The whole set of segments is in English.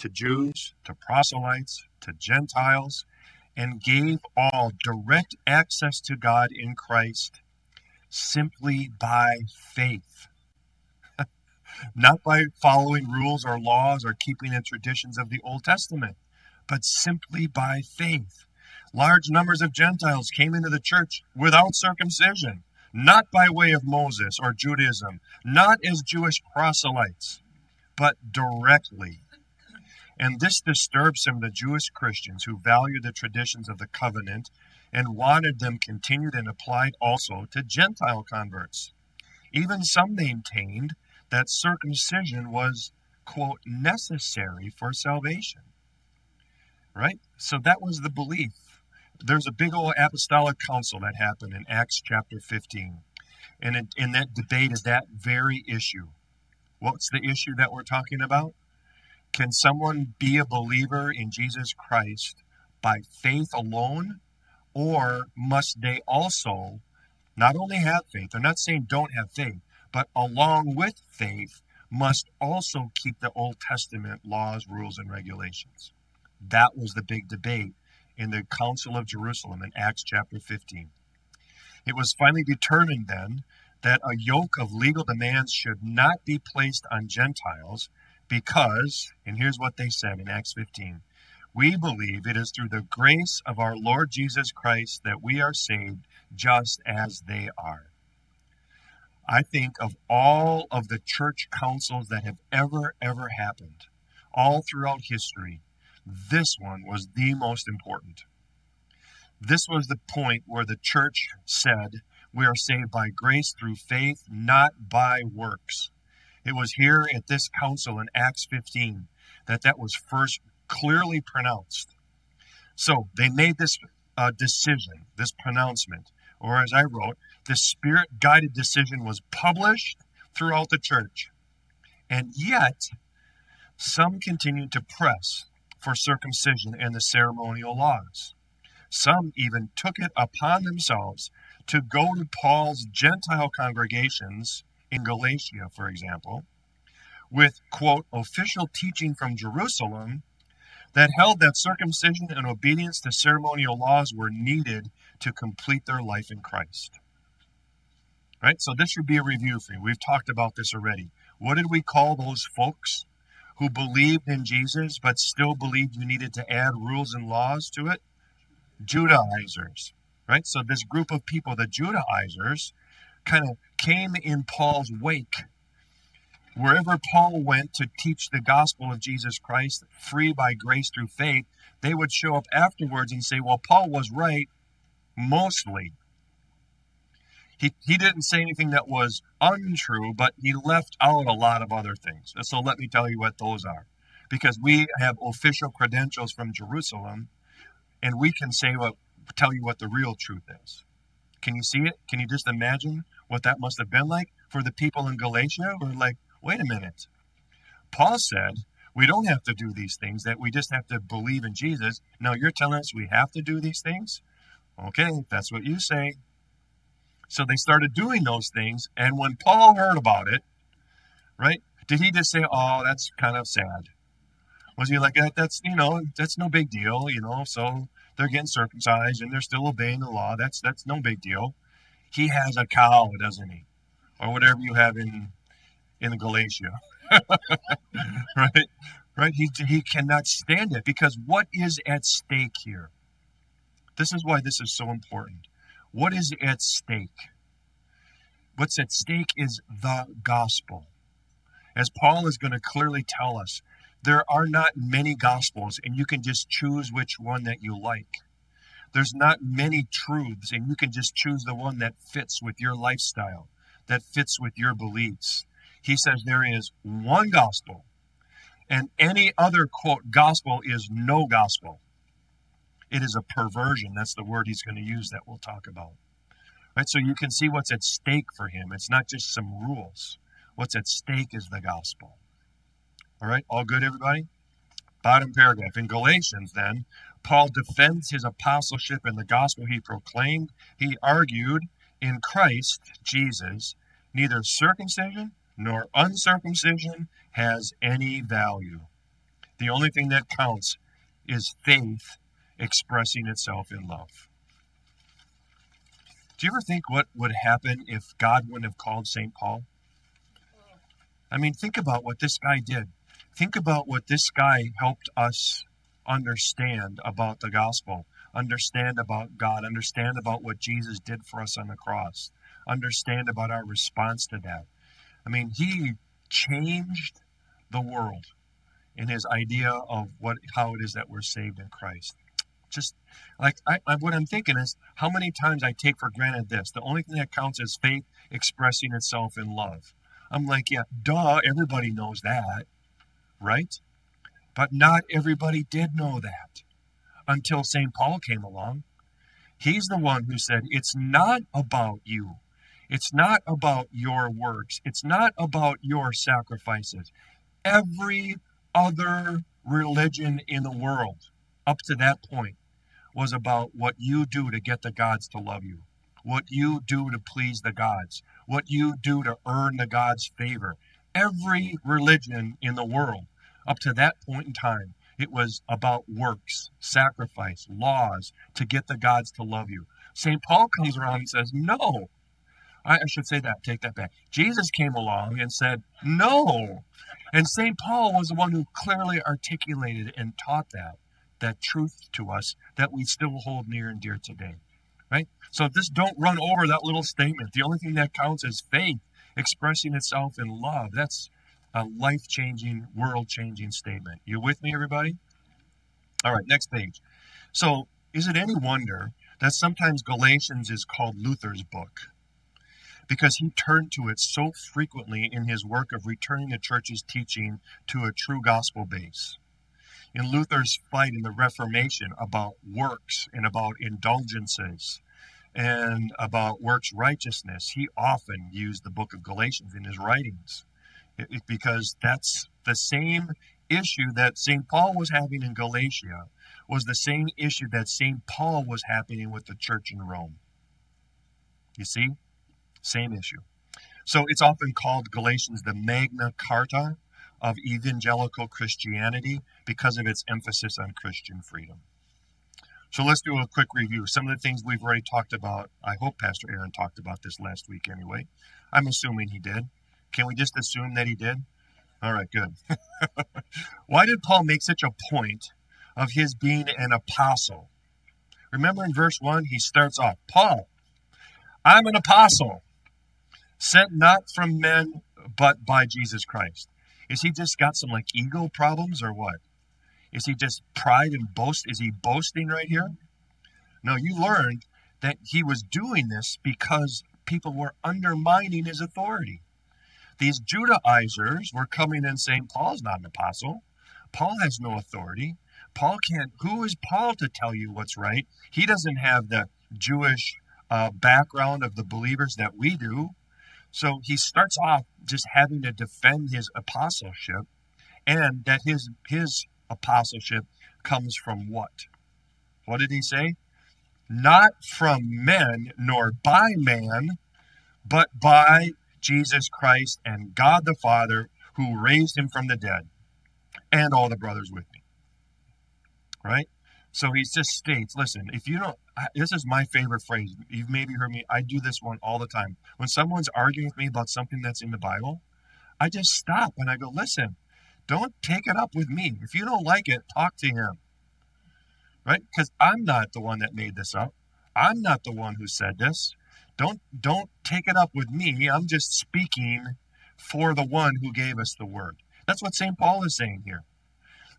to Jews, to proselytes, to Gentiles, and gave all direct access to God in Christ simply by faith. Not by following rules or laws or keeping the traditions of the Old Testament, but simply by faith. Large numbers of Gentiles came into the church without circumcision, not by way of Moses or Judaism, not as Jewish proselytes, but directly. And this disturbed some of the Jewish Christians who valued the traditions of the covenant and wanted them continued and applied also to Gentile converts. Even some maintained that circumcision was, quote, necessary for salvation. Right? So that was the belief. There's a big old apostolic council that happened in Acts chapter 15. And in, in that debate is that very issue. What's the issue that we're talking about? Can someone be a believer in Jesus Christ by faith alone? Or must they also not only have faith, they're not saying don't have faith, but along with faith, must also keep the Old Testament laws, rules, and regulations. That was the big debate in the Council of Jerusalem in Acts chapter 15. It was finally determined then that a yoke of legal demands should not be placed on Gentiles because, and here's what they said in Acts 15 we believe it is through the grace of our Lord Jesus Christ that we are saved just as they are. I think of all of the church councils that have ever, ever happened, all throughout history, this one was the most important. This was the point where the church said, We are saved by grace through faith, not by works. It was here at this council in Acts 15 that that was first clearly pronounced. So they made this uh, decision, this pronouncement, or as I wrote, the spirit guided decision was published throughout the church. And yet, some continued to press for circumcision and the ceremonial laws. Some even took it upon themselves to go to Paul's Gentile congregations in Galatia, for example, with, quote, official teaching from Jerusalem that held that circumcision and obedience to ceremonial laws were needed to complete their life in Christ. Right? So this should be a review for you. We've talked about this already. What did we call those folks who believed in Jesus but still believed you needed to add rules and laws to it? Judaizers. Right? So this group of people, the Judaizers, kind of came in Paul's wake Wherever Paul went to teach the gospel of Jesus Christ, free by grace through faith, they would show up afterwards and say, Well, Paul was right, mostly. He, he didn't say anything that was untrue, but he left out a lot of other things. So let me tell you what those are. Because we have official credentials from Jerusalem, and we can say what tell you what the real truth is. Can you see it? Can you just imagine what that must have been like for the people in Galatia? Are like, wait a minute. Paul said we don't have to do these things, that we just have to believe in Jesus. Now you're telling us we have to do these things? Okay, that's what you say. So they started doing those things, and when Paul heard about it, right, did he just say, Oh, that's kind of sad? Was he like that? That's you know, that's no big deal, you know, so they're getting circumcised and they're still obeying the law. That's that's no big deal. He has a cow, doesn't he? Or whatever you have in in Galatia. right? Right? He, he cannot stand it because what is at stake here? This is why this is so important. What is at stake? What's at stake is the gospel. As Paul is going to clearly tell us, there are not many gospels, and you can just choose which one that you like. There's not many truths, and you can just choose the one that fits with your lifestyle, that fits with your beliefs. He says there is one gospel, and any other, quote, gospel is no gospel. It is a perversion. That's the word he's going to use that we'll talk about. Right? So you can see what's at stake for him. It's not just some rules. What's at stake is the gospel. All right, all good, everybody? Bottom paragraph. In Galatians, then, Paul defends his apostleship and the gospel he proclaimed. He argued in Christ Jesus, neither circumcision nor uncircumcision has any value. The only thing that counts is faith expressing itself in love. Do you ever think what would happen if God wouldn't have called St. Paul? I mean, think about what this guy did. Think about what this guy helped us understand about the gospel, understand about God, understand about what Jesus did for us on the cross, understand about our response to that. I mean, he changed the world in his idea of what how it is that we're saved in Christ. Just like I, I, what I'm thinking is how many times I take for granted this. The only thing that counts is faith expressing itself in love. I'm like, yeah, duh, everybody knows that, right? But not everybody did know that until St. Paul came along. He's the one who said, It's not about you. It's not about your works. It's not about your sacrifices. Every other religion in the world up to that point was about what you do to get the gods to love you, what you do to please the gods, what you do to earn the gods' favor. Every religion in the world up to that point in time, it was about works, sacrifice, laws to get the gods to love you. St. Paul comes around and says, No. I should say that, take that back. Jesus came along and said, No. And St. Paul was the one who clearly articulated and taught that, that truth to us that we still hold near and dear today. Right? So just don't run over that little statement. The only thing that counts is faith expressing itself in love. That's a life changing, world changing statement. You with me, everybody? All right, next page. So, is it any wonder that sometimes Galatians is called Luther's book? Because he turned to it so frequently in his work of returning the church's teaching to a true gospel base. In Luther's fight in the Reformation about works and about indulgences and about works righteousness, he often used the book of Galatians in his writings because that's the same issue that St. Paul was having in Galatia was the same issue that St. Paul was happening with the church in Rome. You see? Same issue. So it's often called Galatians the Magna Carta of evangelical Christianity because of its emphasis on Christian freedom. So let's do a quick review. Some of the things we've already talked about. I hope Pastor Aaron talked about this last week anyway. I'm assuming he did. Can we just assume that he did? All right, good. Why did Paul make such a point of his being an apostle? Remember in verse 1, he starts off Paul, I'm an apostle, sent not from men, but by Jesus Christ. Is he just got some like ego problems or what? Is he just pride and boast? Is he boasting right here? No, you learned that he was doing this because people were undermining his authority. These Judaizers were coming and saying, Paul's not an apostle. Paul has no authority. Paul can't. Who is Paul to tell you what's right? He doesn't have the Jewish uh, background of the believers that we do. So he starts off just having to defend his apostleship, and that his his apostleship comes from what? What did he say? Not from men, nor by man, but by Jesus Christ and God the Father who raised him from the dead, and all the brothers with me. Right? So he just states, listen, if you don't, this is my favorite phrase. You've maybe heard me, I do this one all the time. When someone's arguing with me about something that's in the Bible, I just stop and I go, listen, don't take it up with me. If you don't like it, talk to him. Right? Because I'm not the one that made this up. I'm not the one who said this. Don't don't take it up with me. I'm just speaking for the one who gave us the word. That's what St. Paul is saying here.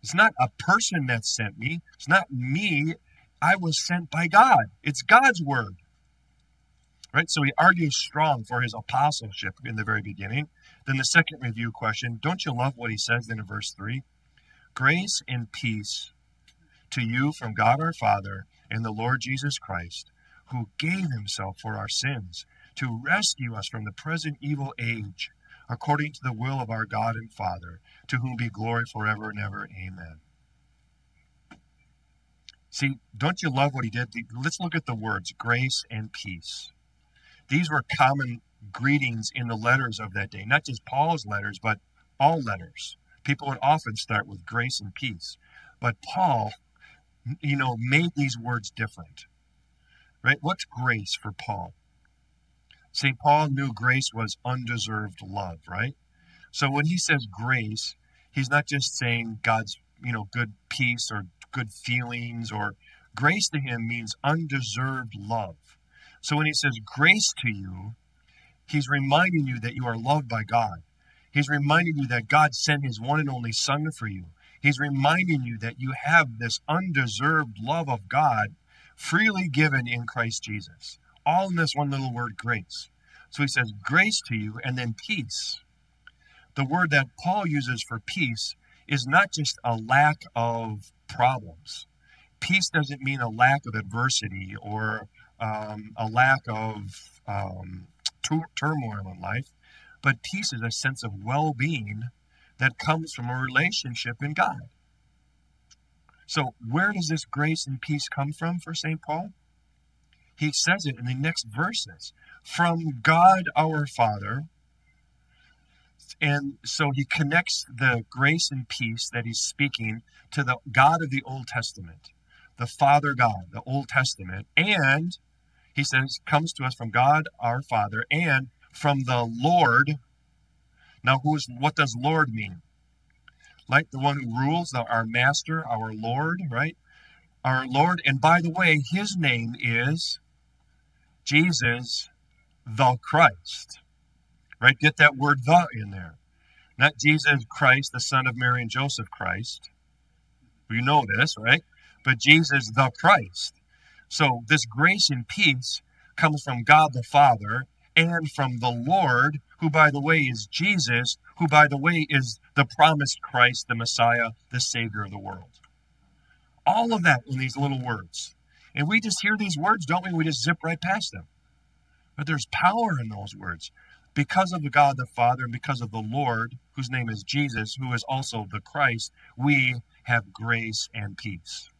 It's not a person that sent me. It's not me. I was sent by God. It's God's word. Right? So he argues strong for his apostleship in the very beginning. Then the second review question, don't you love what he says then in verse 3? Grace and peace to you from God our Father and the Lord Jesus Christ who gave himself for our sins to rescue us from the present evil age, according to the will of our God and Father, to whom be glory forever and ever. Amen. See, don't you love what he did? Let's look at the words grace and peace. These were common greetings in the letters of that day, not just Paul's letters, but all letters. people would often start with grace and peace. But Paul, you know, made these words different. Right? What's grace for Paul? St. Paul knew grace was undeserved love, right? So when he says grace, he's not just saying God's, you know, good peace or good feelings or grace to him means undeserved love. So when he says grace to you, he's reminding you that you are loved by God. He's reminding you that God sent his one and only son for you. He's reminding you that you have this undeserved love of God freely given in Christ Jesus. All in this one little word, grace. So he says, grace to you, and then peace. The word that Paul uses for peace is not just a lack of problems. Peace doesn't mean a lack of adversity or um, a lack of um, turmoil in life, but peace is a sense of well being that comes from a relationship in God. So, where does this grace and peace come from for St. Paul? He says it in the next verses from God our Father. And so he connects the grace and peace that he's speaking to the God of the Old Testament, the Father God, the Old Testament, and he says comes to us from God our Father and from the Lord. Now, who's what does Lord mean? Like the one who rules, our master, our Lord, right? Our Lord. And by the way, his name is Jesus the Christ. Right? Get that word the in there. Not Jesus Christ, the son of Mary and Joseph Christ. You know this, right? But Jesus the Christ. So this grace and peace comes from God the Father and from the Lord, who, by the way, is Jesus, who, by the way, is the promised Christ, the Messiah, the Savior of the world. All of that in these little words. And we just hear these words, don't we? We just zip right past them. But there's power in those words. Because of the God the Father and because of the Lord, whose name is Jesus, who is also the Christ, we have grace and peace.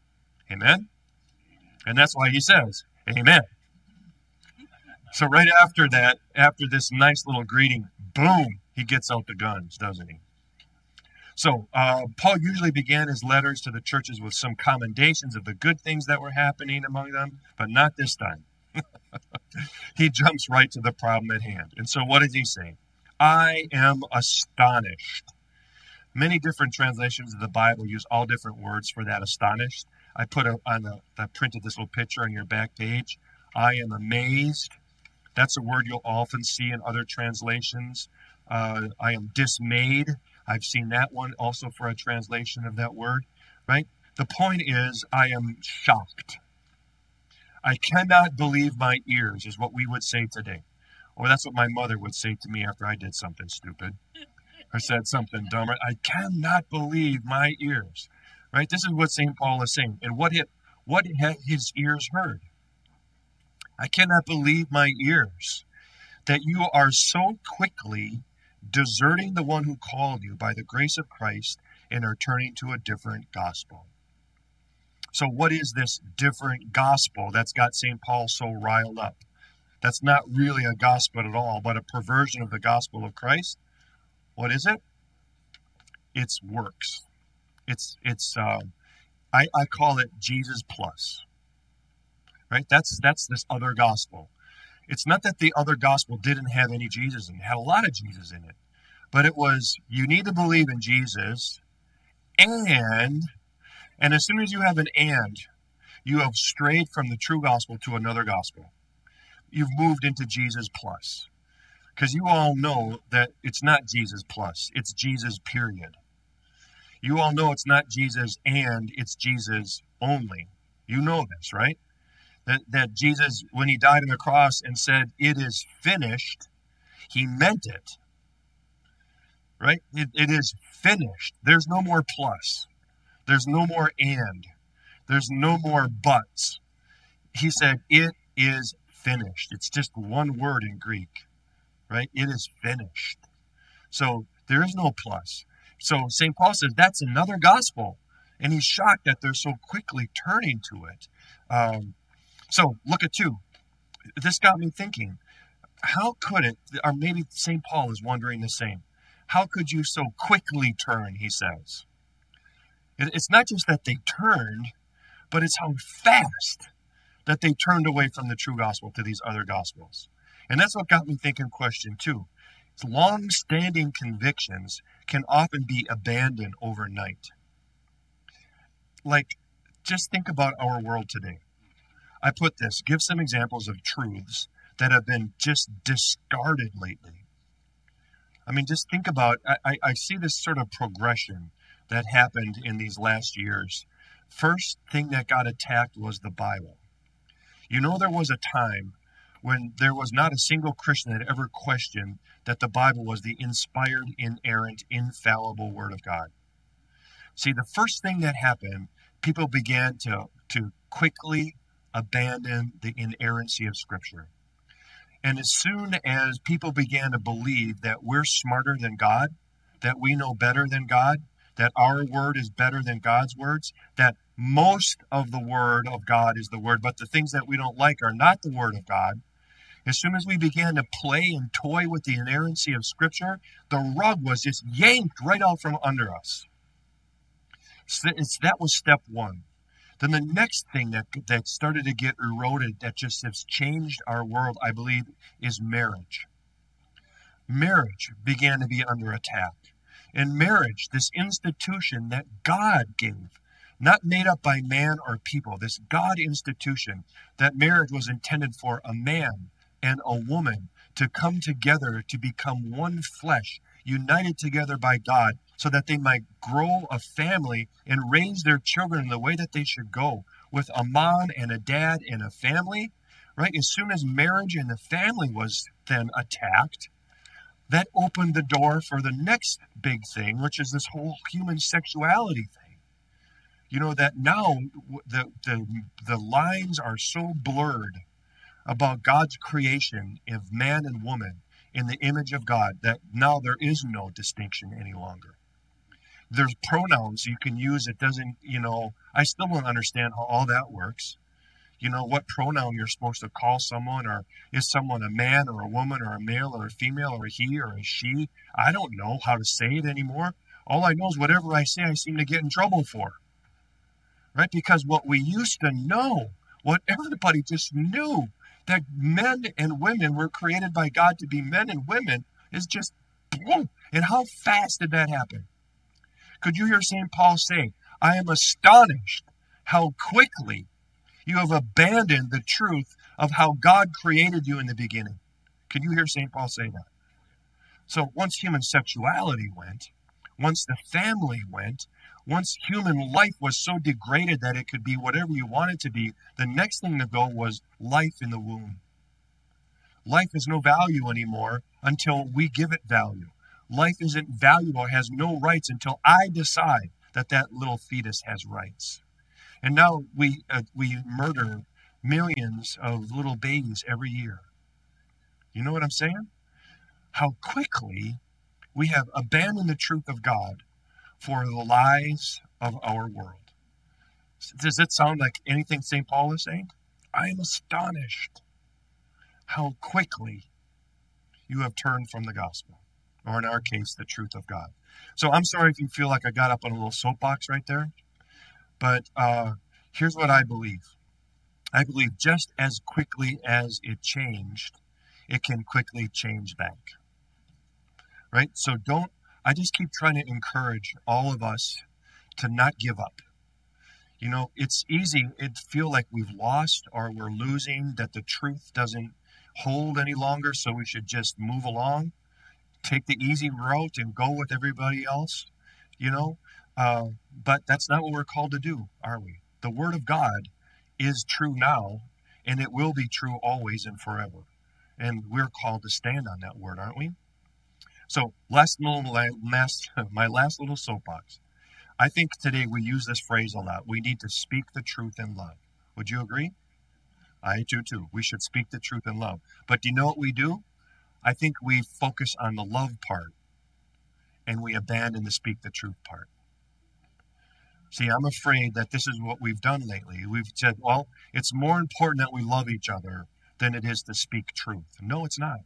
Amen? And that's why he says, Amen. So right after that, after this nice little greeting, boom, he gets out the guns, doesn't he? So uh, Paul usually began his letters to the churches with some commendations of the good things that were happening among them, but not this time. he jumps right to the problem at hand. And so what does he say? I am astonished. Many different translations of the Bible use all different words for that astonished. I put a, on the, printed this little picture on your back page. I am amazed. That's a word you'll often see in other translations. Uh, I am dismayed. I've seen that one also for a translation of that word, right? The point is, I am shocked. I cannot believe my ears, is what we would say today. Or that's what my mother would say to me after I did something stupid or said something dumb. I cannot believe my ears. Right? This is what St. Paul is saying. And what, it, what his ears heard? I cannot believe my ears that you are so quickly deserting the one who called you by the grace of Christ and are turning to a different gospel. So, what is this different gospel that's got St. Paul so riled up? That's not really a gospel at all, but a perversion of the gospel of Christ. What is it? It's works. It's it's. Uh, I I call it Jesus plus. Right. That's that's this other gospel. It's not that the other gospel didn't have any Jesus it had a lot of Jesus in it, but it was you need to believe in Jesus, and and as soon as you have an and, you have strayed from the true gospel to another gospel. You've moved into Jesus plus. Because you all know that it's not Jesus plus, it's Jesus period. You all know it's not Jesus and it's Jesus only. You know this, right? That, that Jesus, when he died on the cross and said, It is finished, he meant it. Right? It, it is finished. There's no more plus. There's no more and. There's no more buts. He said, It is finished. It's just one word in Greek, right? It is finished. So there is no plus. So St. Paul says that's another gospel. And he's shocked that they're so quickly turning to it. Um, so look at two. This got me thinking how could it, or maybe St. Paul is wondering the same. How could you so quickly turn? He says. It's not just that they turned, but it's how fast that they turned away from the true gospel to these other gospels. And that's what got me thinking question two. Long standing convictions can often be abandoned overnight. Like, just think about our world today. I put this give some examples of truths that have been just discarded lately. I mean, just think about I, I see this sort of progression that happened in these last years. First thing that got attacked was the Bible. You know, there was a time when there was not a single Christian that ever questioned that the Bible was the inspired, inerrant, infallible Word of God. See, the first thing that happened, people began to, to quickly abandon the inerrancy of Scripture. And as soon as people began to believe that we're smarter than God, that we know better than God, that our word is better than God's words, that most of the word of God is the word, but the things that we don't like are not the word of God. As soon as we began to play and toy with the inerrancy of Scripture, the rug was just yanked right out from under us. So that was step one. Then the next thing that, that started to get eroded, that just has changed our world, I believe, is marriage. Marriage began to be under attack. And marriage, this institution that God gave, not made up by man or people, this God institution, that marriage was intended for a man and a woman to come together to become one flesh, united together by God, so that they might grow a family and raise their children in the way that they should go with a mom and a dad and a family right? As soon as marriage and the family was then attacked that opened the door for the next big thing which is this whole human sexuality thing. You know that now the the, the lines are so blurred about god's creation of man and woman in the image of god that now there is no distinction any longer. There's pronouns you can use it doesn't you know i still don't understand how all that works. You know what pronoun you're supposed to call someone or is someone a man or a woman or a male or a female or a he or a she? I don't know how to say it anymore. All i know is whatever i say i seem to get in trouble for. Right? Because what we used to know what everybody just knew that men and women were created by god to be men and women is just boom and how fast did that happen could you hear St. Paul say, I am astonished how quickly you have abandoned the truth of how God created you in the beginning? Can you hear St. Paul say that? So once human sexuality went, once the family went, once human life was so degraded that it could be whatever you want it to be, the next thing to go was life in the womb. Life has no value anymore until we give it value life isn't valuable, has no rights until I decide that that little fetus has rights. And now we uh, we murder millions of little babies every year. You know what I'm saying? How quickly we have abandoned the truth of God for the lies of our world. Does it sound like anything St. Paul is saying? I am astonished how quickly you have turned from the gospel or in our case, the truth of God. So I'm sorry if you feel like I got up on a little soapbox right there, but uh, here's what I believe. I believe just as quickly as it changed, it can quickly change back. Right? So don't, I just keep trying to encourage all of us to not give up. You know, it's easy, it feel like we've lost or we're losing, that the truth doesn't hold any longer, so we should just move along take the easy route and go with everybody else, you know. Uh, but that's not what we're called to do, are we? The Word of God is true now, and it will be true always and forever. And we're called to stand on that word, aren't we? So, last little, last, my last little soapbox. I think today we use this phrase a lot. We need to speak the truth in love. Would you agree? I do too. We should speak the truth in love. But do you know what we do? I think we focus on the love part and we abandon the speak the truth part. See, I'm afraid that this is what we've done lately. We've said, well, it's more important that we love each other than it is to speak truth. No, it's not.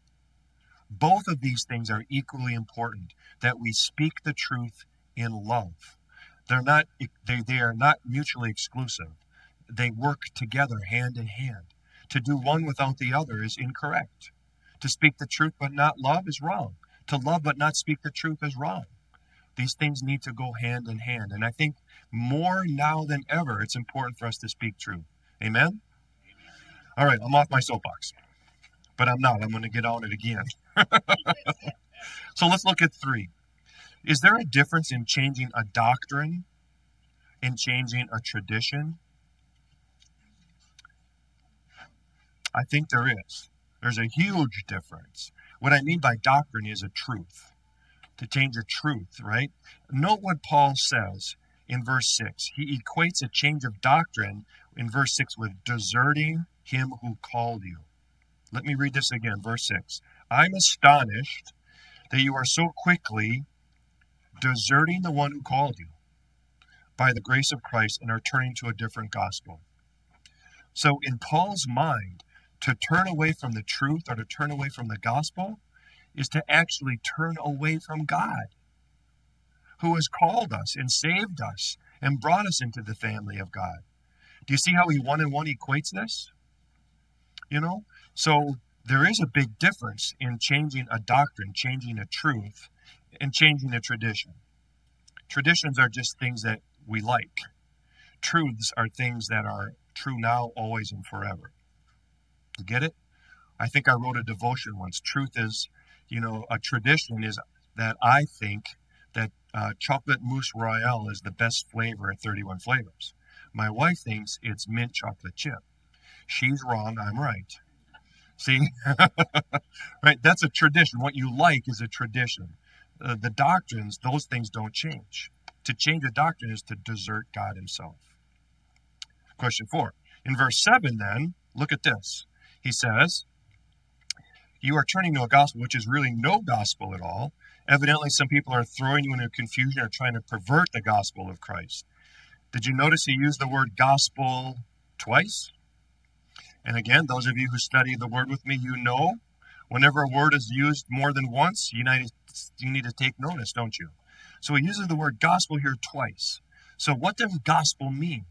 Both of these things are equally important that we speak the truth in love. They're not they, they are not mutually exclusive. They work together hand in hand. To do one without the other is incorrect. To speak the truth but not love is wrong. To love but not speak the truth is wrong. These things need to go hand in hand. And I think more now than ever, it's important for us to speak truth. Amen? All right, I'm off my soapbox. But I'm not. I'm going to get on it again. So let's look at three. Is there a difference in changing a doctrine and changing a tradition? I think there is. There's a huge difference. What I mean by doctrine is a truth. To change a truth, right? Note what Paul says in verse 6. He equates a change of doctrine in verse 6 with deserting him who called you. Let me read this again, verse 6. I'm astonished that you are so quickly deserting the one who called you by the grace of Christ and are turning to a different gospel. So, in Paul's mind, to turn away from the truth or to turn away from the gospel is to actually turn away from God, who has called us and saved us and brought us into the family of God. Do you see how he one and one equates this? You know? So there is a big difference in changing a doctrine, changing a truth, and changing a tradition. Traditions are just things that we like. Truths are things that are true now, always, and forever. You get it? I think I wrote a devotion once. Truth is, you know, a tradition is that I think that uh, chocolate mousse royale is the best flavor at 31 flavors. My wife thinks it's mint chocolate chip. She's wrong, I'm right. See? right? That's a tradition. What you like is a tradition. Uh, the doctrines, those things don't change. To change a doctrine is to desert God Himself. Question four. In verse 7, then, look at this. He says, You are turning to a gospel which is really no gospel at all. Evidently, some people are throwing you into confusion or trying to pervert the gospel of Christ. Did you notice he used the word gospel twice? And again, those of you who study the word with me, you know whenever a word is used more than once, you need, to take notice, don't you? So he uses the word gospel here twice. So what does gospel mean?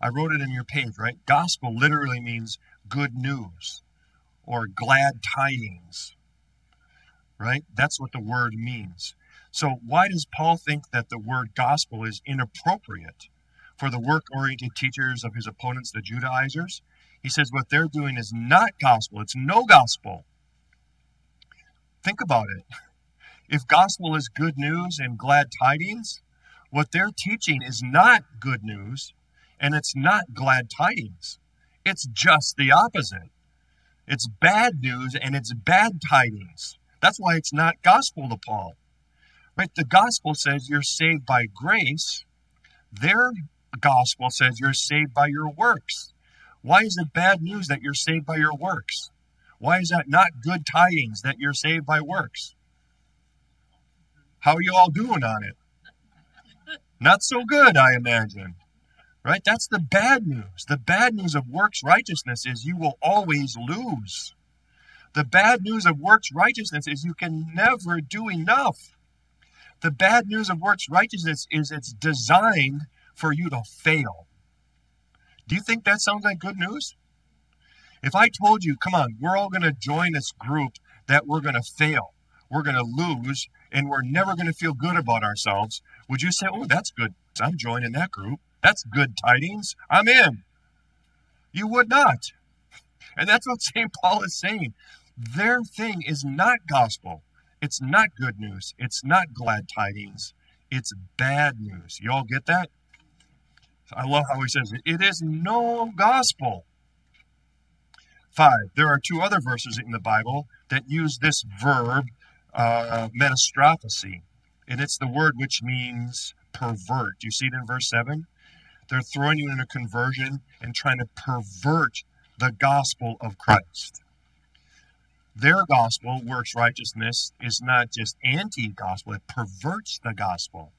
I wrote it in your page, right? Gospel literally means good news or glad tidings, right? That's what the word means. So why does Paul think that the word gospel is inappropriate for the work oriented teachers of his opponents, the Judaizers? He says what they're doing is not gospel, it's no gospel. Think about it. If gospel is good news and glad tidings, what they're teaching is not good news and it's not glad tidings. It's just the opposite. It's bad news and it's bad tidings. That's why it's not gospel to Paul. Right? The gospel says you're saved by grace. Their gospel says you're saved by your works. Why is it bad news that you're saved by your works? Why is that not good tidings that you're saved by works? How are you all doing on it? Not so good, I imagine. Right? That's the bad news. The bad news of works righteousness is you will always lose. The bad news of works righteousness is you can never do enough. The bad news of works righteousness is it's designed for you to fail. Do you think that sounds like good news? If I told you, come on, we're all going to join this group that we're going to fail, we're going to lose, and we're never going to feel good about ourselves, would you say, oh, that's good? I'm joining that group. That's good tidings. I'm in. You would not. And that's what St. Paul is saying. Their thing is not gospel. It's not good news. It's not glad tidings. It's bad news. You all get that? I love how he says it. It is no gospel. Five, there are two other verses in the Bible that use this verb, uh, metastrophe, and it's the word which means pervert. Do you see it in verse 7? They're throwing you into conversion and trying to pervert the gospel of Christ. Their gospel, works righteousness, is not just anti gospel, it perverts the gospel.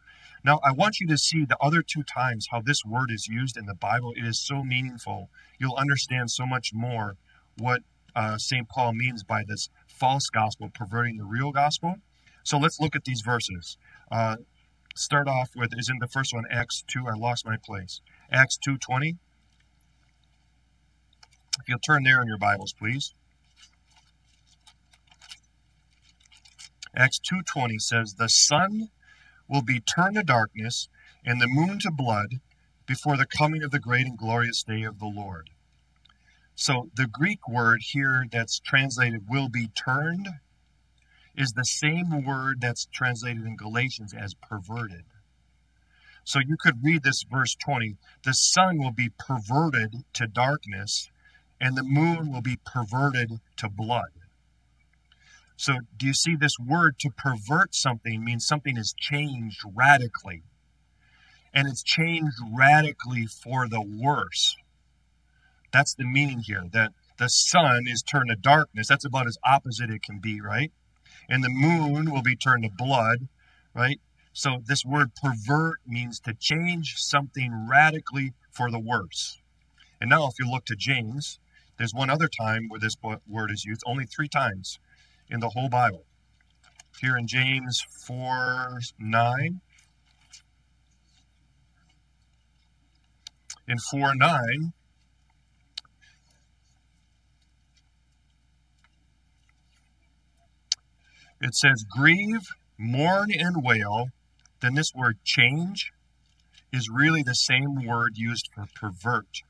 Now, I want you to see the other two times how this word is used in the Bible. It is so meaningful. You'll understand so much more what uh, St. Paul means by this false gospel perverting the real gospel. So let's look at these verses. Uh, start off with is in the first one Acts two. I lost my place. Acts two twenty. If you'll turn there in your Bibles, please. Acts 2:20 says, "The sun will be turned to darkness and the moon to blood before the coming of the great and glorious day of the Lord." So the Greek word here that's translated will be turned is the same word that's translated in Galatians as perverted. So you could read this verse 20 the sun will be perverted to darkness, and the moon will be perverted to blood. So, do you see this word to pervert something means something is changed radically? And it's changed radically for the worse. That's the meaning here that the sun is turned to darkness. That's about as opposite it can be, right? And the moon will be turned to blood, right? So, this word pervert means to change something radically for the worse. And now, if you look to James, there's one other time where this word is used, only three times in the whole Bible. Here in James 4 9. In 4 9, it says, Grieve, mourn, and wail. Then this word change is really the same word used for pervert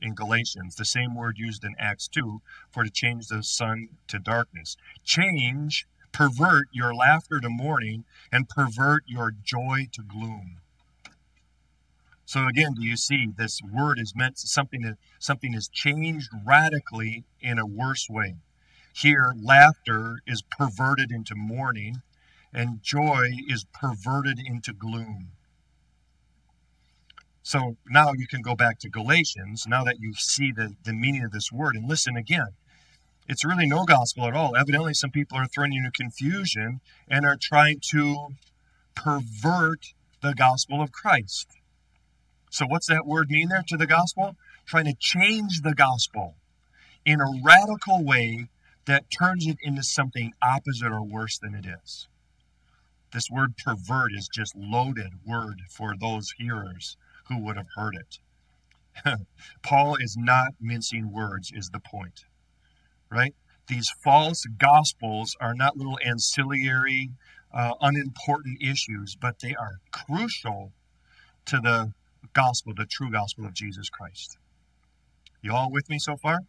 in Galatians, the same word used in Acts 2 for to change the sun to darkness. Change, pervert your laughter to mourning, and pervert your joy to gloom. So again, do you see this word is meant something that something is changed radically in a worse way. Here, laughter is perverted into mourning, and joy is perverted into gloom. So now you can go back to Galatians, now that you see the, the meaning of this word, and listen again. It's really no gospel at all. Evidently, some people are throwing you into confusion and are trying to pervert the gospel of Christ. So, what's that word mean there to the gospel? Trying to change the gospel in a radical way that turns it into something opposite or worse than it is. This word pervert is just loaded word for those hearers who would have heard it. Paul is not mincing words, is the point, right? These false gospels are not little ancillary, uh, unimportant issues, but they are crucial to the gospel, the true gospel of Jesus Christ. You all with me so far?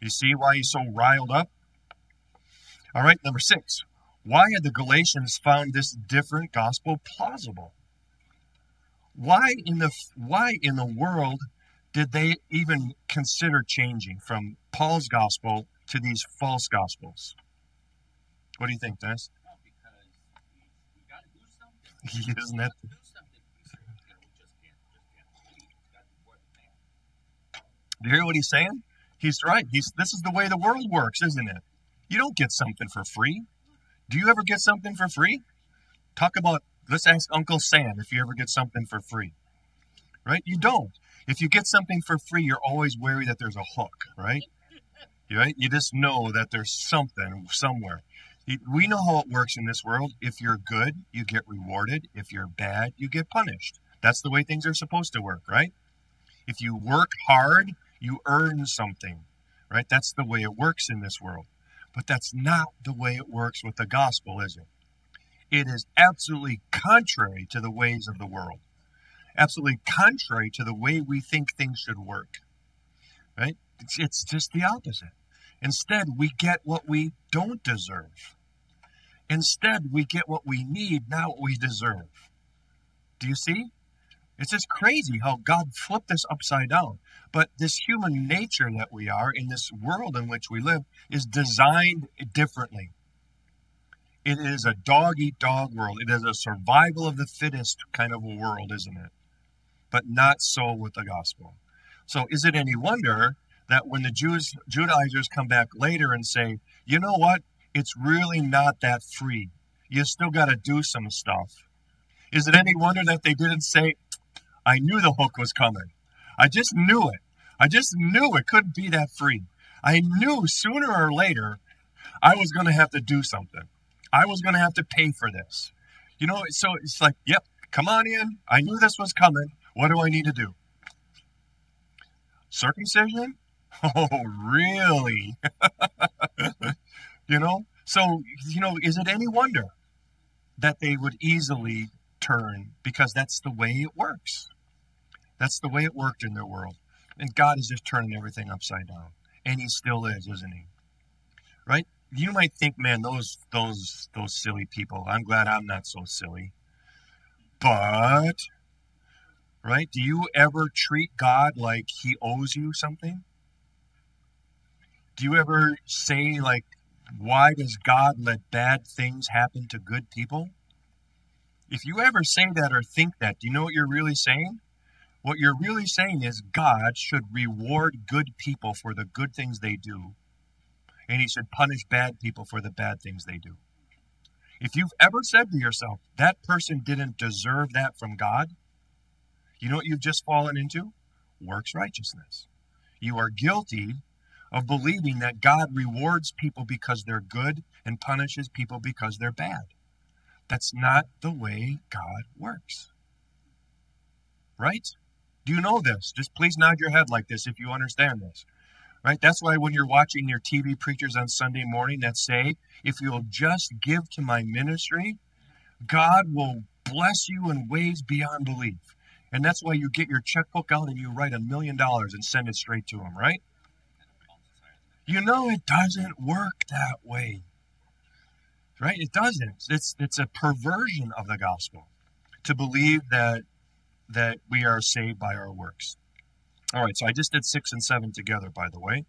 You see why he's so riled up? All right, number six. Why had the Galatians found this different gospel plausible? Why in the why in the world did they even consider changing from Paul's gospel to these false gospels? What do you think, Dennis? Well, we, we Isn't that? Do you hear what he's saying? He's right. He's this is the way the world works, isn't it? You don't get something for free. Do you ever get something for free? Talk about Let's ask Uncle Sam if you ever get something for free. Right? You don't. If you get something for free, you're always wary that there's a hook, right? Right? You just know that there's something somewhere. We know how it works in this world. If you're good, you get rewarded. If you're bad, you get punished. That's the way things are supposed to work, right? If you work hard, you earn something, right? That's the way it works in this world. But that's not the way it works with the gospel, is it? It is absolutely contrary to the ways of the world, absolutely contrary to the way we think things should work. Right? It's, it's just the opposite. Instead, we get what we don't deserve. Instead, we get what we need, not what we deserve. Do you see? It's just crazy how God flipped this upside down. But this human nature that we are in this world in which we live is designed differently. It is a dog eat dog world. It is a survival of the fittest kind of a world, isn't it? But not so with the gospel. So is it any wonder that when the Jews Judaizers come back later and say, you know what? It's really not that free. You still got to do some stuff. Is it any wonder that they didn't say, I knew the hook was coming. I just knew it. I just knew it couldn't be that free. I knew sooner or later I was going to have to do something. I was going to have to pay for this. You know, so it's like, yep, come on in. I knew this was coming. What do I need to do? Circumcision? Oh, really? you know? So, you know, is it any wonder that they would easily turn because that's the way it works? That's the way it worked in their world. And God is just turning everything upside down. And he still is, isn't he? Right? You might think, man, those those those silly people. I'm glad I'm not so silly. But right? Do you ever treat God like he owes you something? Do you ever say like why does God let bad things happen to good people? If you ever say that or think that, do you know what you're really saying? What you're really saying is God should reward good people for the good things they do, and He should punish bad people for the bad things they do. If you've ever said to yourself, that person didn't deserve that from God, you know what you've just fallen into? Works righteousness. You are guilty of believing that God rewards people because they're good and punishes people because they're bad. That's not the way God works. Right? Do you know this? Just please nod your head like this if you understand this. Right? That's why when you're watching your TV preachers on Sunday morning that say, if you'll just give to my ministry, God will bless you in ways beyond belief. And that's why you get your checkbook out and you write a million dollars and send it straight to him, right? You know it doesn't work that way. Right? It doesn't. It's it's a perversion of the gospel to believe that that we are saved by our works. All right, so I just did six and seven together, by the way,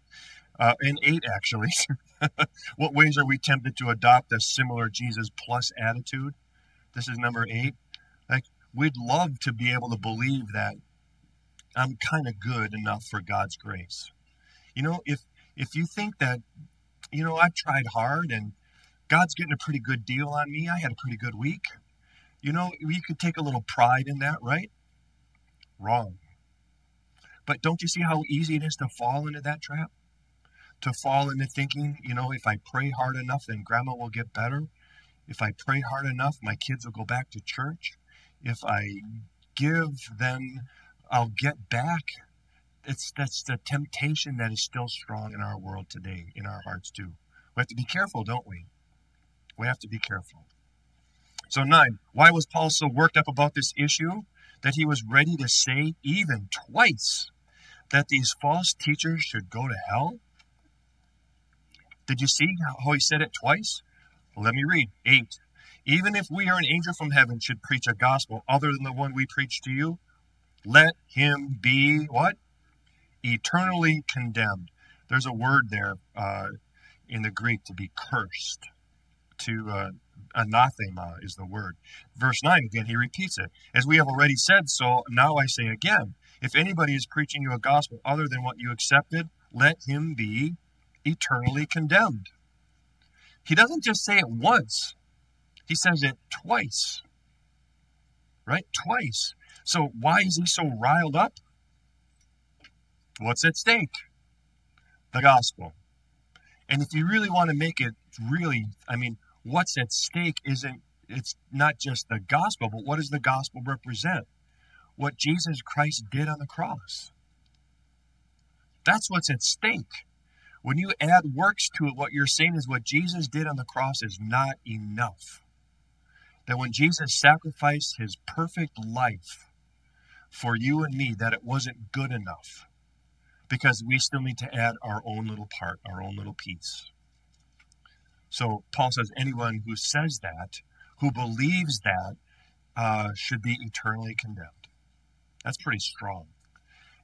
uh, and eight actually. what ways are we tempted to adopt a similar Jesus plus attitude? This is number eight. Like we'd love to be able to believe that I'm kind of good enough for God's grace. You know, if if you think that, you know, I've tried hard and God's getting a pretty good deal on me, I had a pretty good week. You know, you could take a little pride in that, right? Wrong. But don't you see how easy it is to fall into that trap? To fall into thinking, you know, if I pray hard enough, then grandma will get better. If I pray hard enough, my kids will go back to church. If I give, then I'll get back it's that's the temptation that is still strong in our world today, in our hearts too. We have to be careful, don't we? We have to be careful. So nine, why was Paul so worked up about this issue that he was ready to say even twice that these false teachers should go to hell? Did you see how he said it twice? Let me read. Eight. Even if we or an angel from heaven should preach a gospel other than the one we preach to you, let him be what? eternally condemned. There's a word there uh, in the Greek to be cursed. To uh, anathema is the word. Verse 9, again, he repeats it. As we have already said, so now I say again if anybody is preaching you a gospel other than what you accepted, let him be eternally condemned. He doesn't just say it once, he says it twice. Right? Twice. So why is he so riled up? What's at stake? The gospel. And if you really want to make it really, I mean, what's at stake isn't, it's not just the gospel, but what does the gospel represent? What Jesus Christ did on the cross. That's what's at stake. When you add works to it, what you're saying is what Jesus did on the cross is not enough. That when Jesus sacrificed his perfect life for you and me, that it wasn't good enough because we still need to add our own little part, our own little piece. So Paul says anyone who says that, who believes that, uh, should be eternally condemned. That's pretty strong.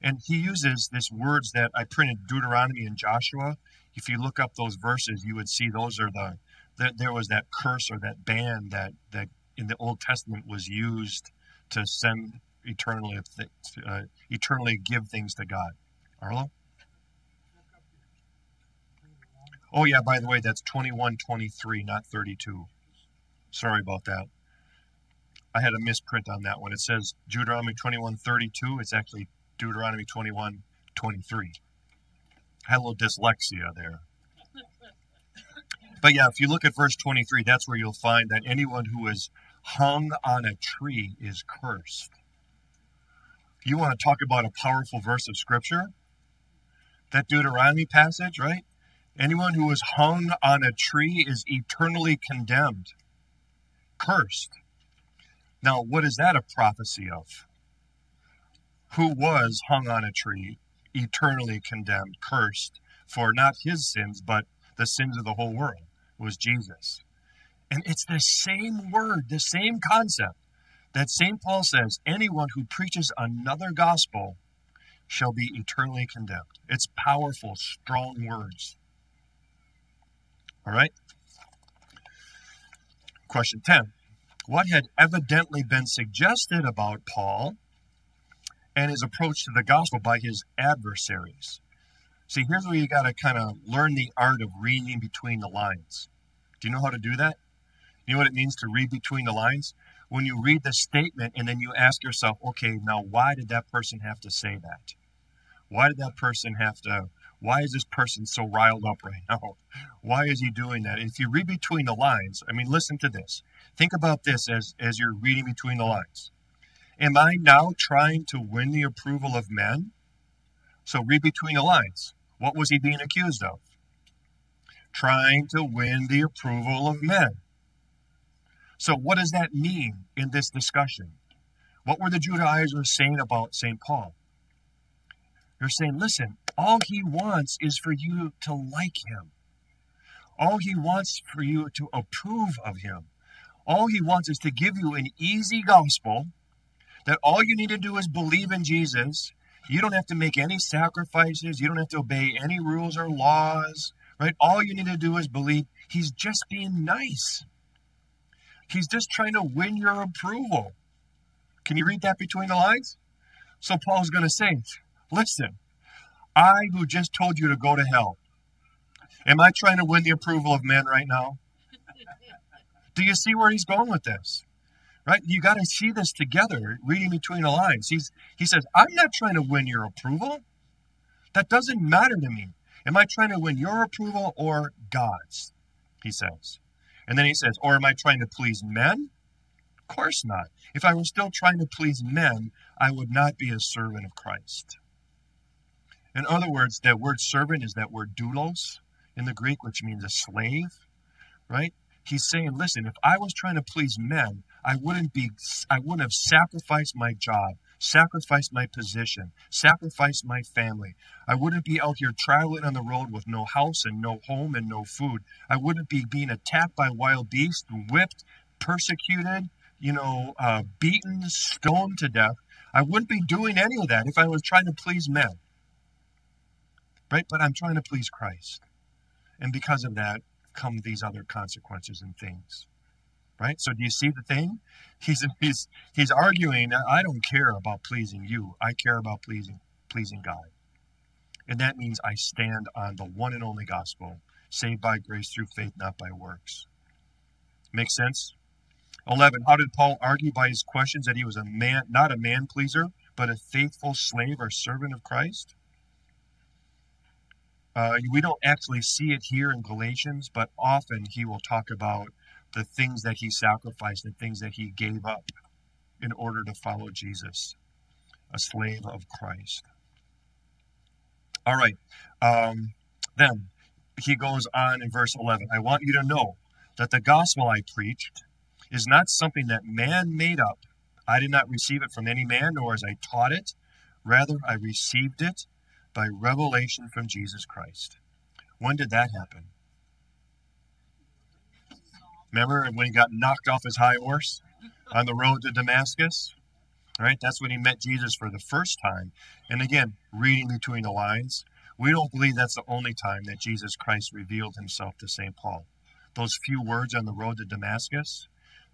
And he uses this words that I printed Deuteronomy and Joshua. If you look up those verses, you would see those are the there was that curse or that ban that that in the Old Testament was used to send eternally uh, eternally give things to God. Arlo? Oh, yeah, by the way, that's 2123, not 32. Sorry about that. I had a misprint on that one. It says Deuteronomy 2132. It's actually Deuteronomy 2123. I had a little dyslexia there. But yeah, if you look at verse 23, that's where you'll find that anyone who is hung on a tree is cursed. You want to talk about a powerful verse of scripture? That Deuteronomy passage, right? Anyone who is hung on a tree is eternally condemned, cursed. Now, what is that a prophecy of? Who was hung on a tree, eternally condemned, cursed for not his sins, but the sins of the whole world? It was Jesus. And it's the same word, the same concept that St. Paul says anyone who preaches another gospel shall be eternally condemned. It's powerful, strong words. All right? Question 10. What had evidently been suggested about Paul and his approach to the gospel by his adversaries? See, here's where you got to kind of learn the art of reading between the lines. Do you know how to do that? You know what it means to read between the lines? When you read the statement and then you ask yourself, okay, now why did that person have to say that? Why did that person have to why is this person so riled up right now? Why is he doing that? if you read between the lines, I mean, listen to this. Think about this as, as you're reading between the lines. Am I now trying to win the approval of men? So read between the lines. What was he being accused of? Trying to win the approval of men. So, what does that mean in this discussion? What were the Judaizers saying about St. Paul? They're saying, listen, all he wants is for you to like him. All he wants for you to approve of him. All he wants is to give you an easy gospel that all you need to do is believe in Jesus. You don't have to make any sacrifices. You don't have to obey any rules or laws, right? All you need to do is believe he's just being nice. He's just trying to win your approval. Can you read that between the lines? So Paul's going to say, Listen, I who just told you to go to hell, am I trying to win the approval of men right now? Do you see where he's going with this? Right? You got to see this together, reading between the lines. He's he says, I'm not trying to win your approval. That doesn't matter to me. Am I trying to win your approval or God's? He says. And then he says, or am I trying to please men? Of course not. If I were still trying to please men, I would not be a servant of Christ. In other words, that word servant is that word doulos in the Greek, which means a slave, right? He's saying, listen, if I was trying to please men, I wouldn't be I wouldn't have sacrificed my job, sacrificed my position, sacrificed my family. I wouldn't be out here traveling on the road with no house and no home and no food. I wouldn't be being attacked by wild beasts, whipped, persecuted, you know, uh, beaten, stoned to death. I wouldn't be doing any of that if I was trying to please men right? But I'm trying to please Christ. And because of that come these other consequences and things. Right? So do you see the thing? He's he's he's arguing I don't care about pleasing you. I care about pleasing pleasing God. And that means I stand on the one and only gospel, saved by grace through faith, not by works. Make sense? 11. How did Paul argue by his questions that he was a man, not a man pleaser, but a faithful slave or servant of Christ? Uh, we don't actually see it here in Galatians, but often he will talk about the things that he sacrificed, the things that he gave up in order to follow Jesus, a slave of Christ. All right. Um, then he goes on in verse 11 I want you to know that the gospel I preached is not something that man made up. I did not receive it from any man, nor as I taught it. Rather, I received it by revelation from Jesus Christ. When did that happen? Remember when he got knocked off his high horse on the road to Damascus? Right? That's when he met Jesus for the first time. And again, reading between the lines, we don't believe that's the only time that Jesus Christ revealed himself to St. Paul. Those few words on the road to Damascus,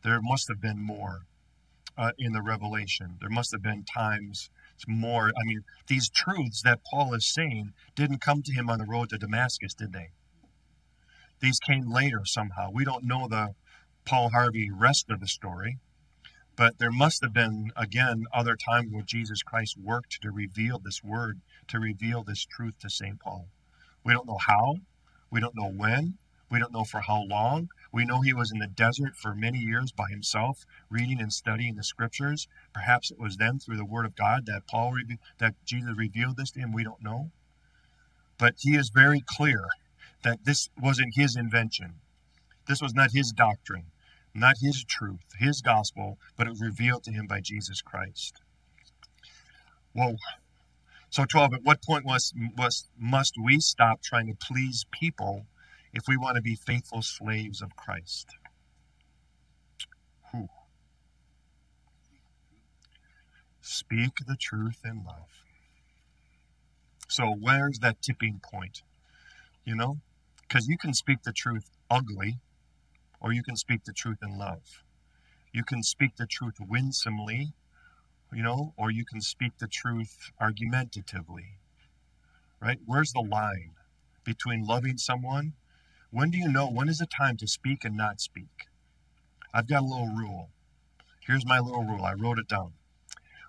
there must have been more uh, in the revelation. There must have been times more. I mean, these truths that Paul is saying didn't come to him on the road to Damascus, did they? These came later somehow. We don't know the Paul Harvey rest of the story, but there must have been, again, other times where Jesus Christ worked to reveal this word, to reveal this truth to St. Paul. We don't know how, we don't know when, We don't know for how long. We know he was in the desert for many years by himself, reading and studying the scriptures. Perhaps it was then through the word of God that Paul re- that Jesus revealed this to him. We don't know. But he is very clear that this wasn't his invention. This was not his doctrine, not his truth, his gospel, but it was revealed to him by Jesus Christ. Whoa. So 12, at what point was, was, must we stop trying to please people if we want to be faithful slaves of Christ? Whew. Speak the truth in love. So, where's that tipping point? You know? Because you can speak the truth ugly, or you can speak the truth in love. You can speak the truth winsomely, you know, or you can speak the truth argumentatively. Right? Where's the line between loving someone? When do you know when is the time to speak and not speak? I've got a little rule. Here's my little rule. I wrote it down.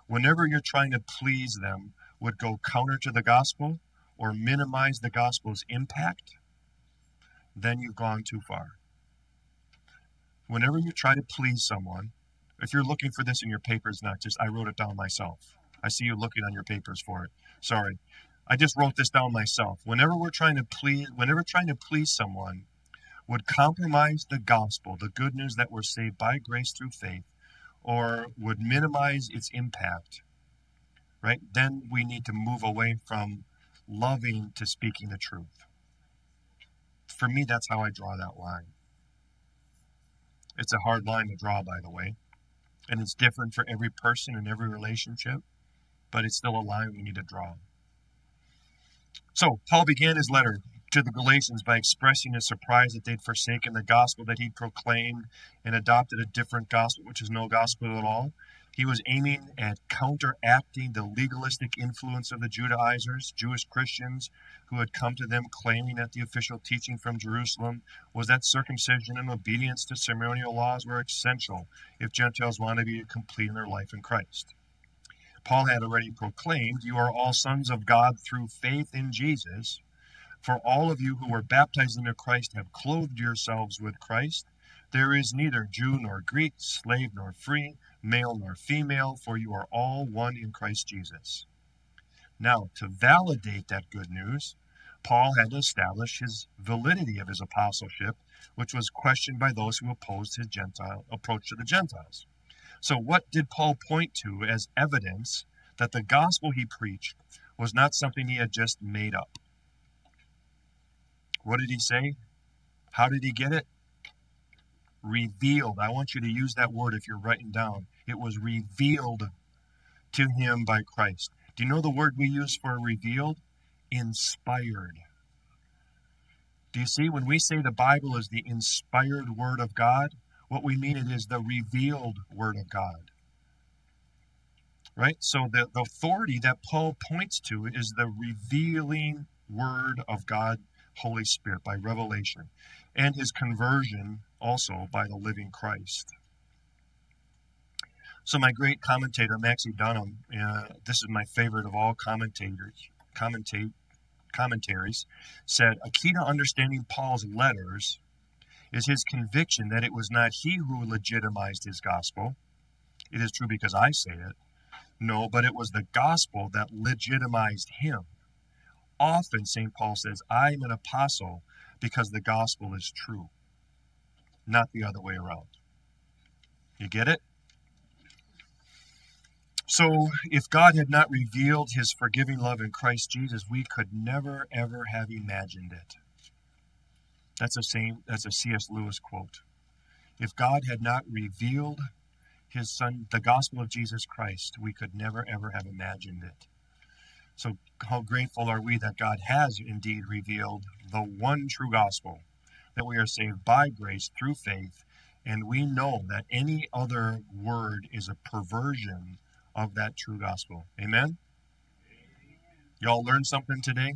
Whenever you're trying to please them, would go counter to the gospel or minimize the gospel's impact, then you've gone too far. Whenever you try to please someone, if you're looking for this in your papers, not just I wrote it down myself. I see you looking on your papers for it. Sorry. I just wrote this down myself. Whenever we're trying to please whenever trying to please someone would compromise the gospel, the good news that we're saved by grace through faith, or would minimize its impact, right? Then we need to move away from loving to speaking the truth. For me, that's how I draw that line. It's a hard line to draw, by the way. And it's different for every person and every relationship, but it's still a line we need to draw. So, Paul began his letter to the Galatians by expressing his surprise that they'd forsaken the gospel that he'd proclaimed and adopted a different gospel, which is no gospel at all. He was aiming at counteracting the legalistic influence of the Judaizers, Jewish Christians who had come to them claiming that the official teaching from Jerusalem was that circumcision and obedience to ceremonial laws were essential if Gentiles wanted to be complete in their life in Christ. Paul had already proclaimed, You are all sons of God through faith in Jesus. For all of you who were baptized into Christ have clothed yourselves with Christ. There is neither Jew nor Greek, slave nor free male nor female, for you are all one in Christ Jesus. Now, to validate that good news, Paul had to establish his validity of his apostleship, which was questioned by those who opposed his Gentile approach to the Gentiles. So, what did Paul point to as evidence that the gospel he preached was not something he had just made up? What did he say? How did he get it? revealed. I want you to use that word if you're writing down. It was revealed to him by Christ. Do you know the word we use for revealed? Inspired. Do you see, when we say the Bible is the inspired word of God, what we mean it is the revealed word of God. Right? So the, the authority that Paul points to is the revealing word of God, Holy Spirit, by revelation, and his conversion also by the living Christ. So my great commentator Maxie Dunnam, uh, this is my favorite of all commentators, commentate, commentaries, said a key to understanding Paul's letters is his conviction that it was not he who legitimized his gospel. It is true because I say it. No, but it was the gospel that legitimized him. Often St. Paul says, I am an apostle because the gospel is true not the other way around. You get it? So, if God had not revealed his forgiving love in Christ Jesus, we could never ever have imagined it. That's a same that's a C.S. Lewis quote. If God had not revealed his son the gospel of Jesus Christ, we could never ever have imagined it. So how grateful are we that God has indeed revealed the one true gospel that we are saved by grace through faith, and we know that any other word is a perversion of that true gospel. Amen? Y'all learned something today?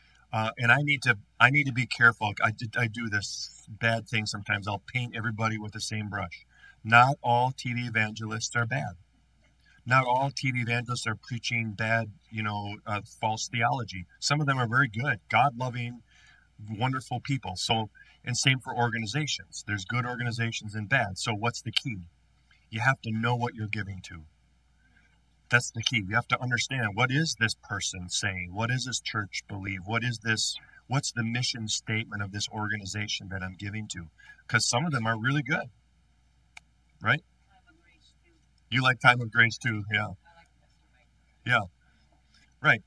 Uh, and I need to I need to be careful. I, did, I do this bad thing sometimes. I'll paint everybody with the same brush. Not all TV evangelists are bad. Not all TV evangelists are preaching bad, you know, uh, false theology. Some of them are very good, God loving, wonderful people. So, and same for organizations. There's good organizations and bad. So, what's the key? You have to know what you're giving to. That's the key. You have to understand what is this person saying? What is this church believe? What is this? What's the mission statement of this organization that I'm giving to? Because some of them are really good, right? You like time of grace too, yeah, yeah, right.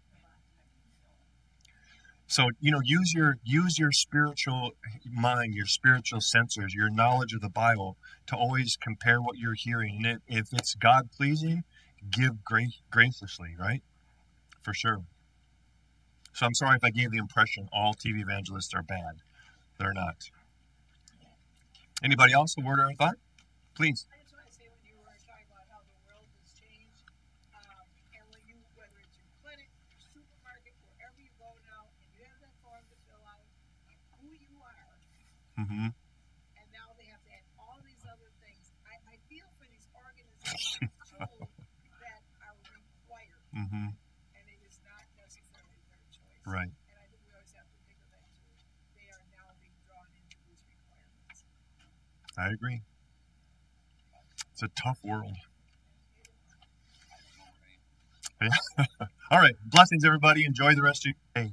So you know, use your use your spiritual mind, your spiritual sensors, your knowledge of the Bible to always compare what you're hearing. And if it's God pleasing, give grace graciously, right? For sure. So I'm sorry if I gave the impression all TV evangelists are bad. They're not. Anybody else? A word or a thought? Please. I just want to say when you were talking about how the world has changed, um, and when you, whether it's your clinic, your supermarket, wherever you go now, and you have that form to fill out, like who you are, Mm-hmm. and now they have to add all these other things. I, I feel for these organizations too that are required, Mm-hmm. and it is not necessarily their choice. Right. And I think we always have to think of that too. They are now being drawn into these requirements. I agree. It's a tough world. All right. Blessings, everybody. Enjoy the rest of your day.